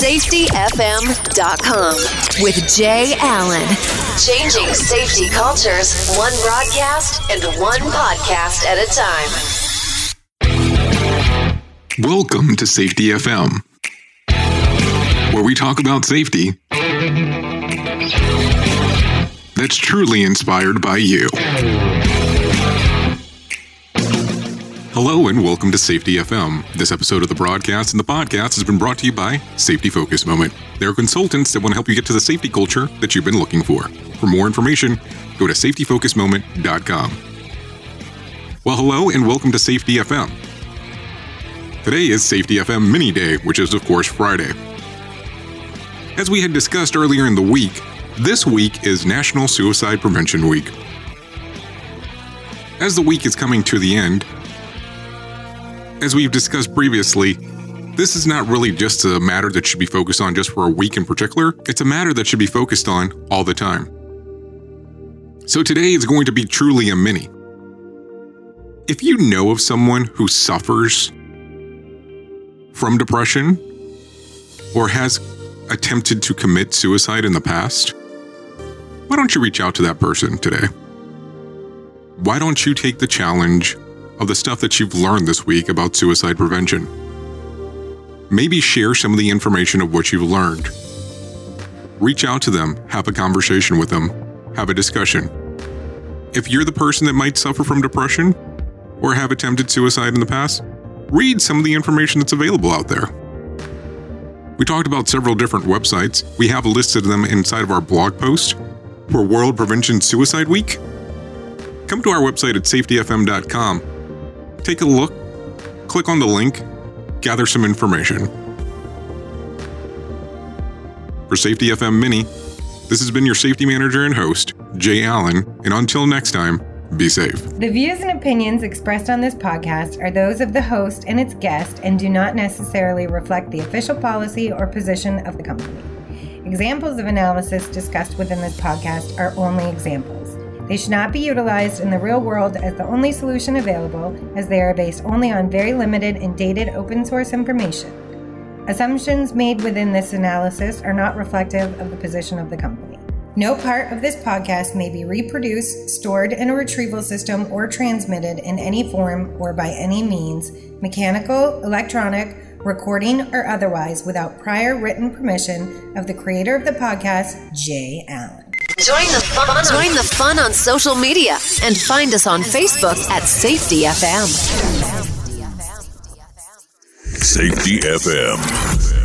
SafetyFM.com with Jay Allen. Changing safety cultures, one broadcast and one podcast at a time. Welcome to Safety FM, where we talk about safety that's truly inspired by you. Hello and welcome to Safety FM. This episode of the broadcast and the podcast has been brought to you by Safety Focus Moment. They're consultants that want to help you get to the safety culture that you've been looking for. For more information, go to safetyfocusmoment.com. Well, hello and welcome to Safety FM. Today is Safety FM Mini Day, which is, of course, Friday. As we had discussed earlier in the week, this week is National Suicide Prevention Week. As the week is coming to the end, as we've discussed previously, this is not really just a matter that should be focused on just for a week in particular. It's a matter that should be focused on all the time. So today is going to be truly a mini. If you know of someone who suffers from depression or has attempted to commit suicide in the past, why don't you reach out to that person today? Why don't you take the challenge of the stuff that you've learned this week about suicide prevention. Maybe share some of the information of what you've learned. Reach out to them, have a conversation with them, have a discussion. If you're the person that might suffer from depression or have attempted suicide in the past, read some of the information that's available out there. We talked about several different websites. We have listed them inside of our blog post for World Prevention Suicide Week. Come to our website at safetyfm.com take a look, click on the link, gather some information. For Safety FM Mini, this has been your safety manager and host, Jay Allen, and until next time, be safe. The views and opinions expressed on this podcast are those of the host and its guest and do not necessarily reflect the official policy or position of the company. Examples of analysis discussed within this podcast are only examples. They should not be utilized in the real world as the only solution available, as they are based only on very limited and dated open source information. Assumptions made within this analysis are not reflective of the position of the company. No part of this podcast may be reproduced, stored in a retrieval system, or transmitted in any form or by any means, mechanical, electronic, recording, or otherwise, without prior written permission of the creator of the podcast, Jay Allen. Join the fun. Join the fun on social media and find us on Facebook at Safety FM. Safety FM.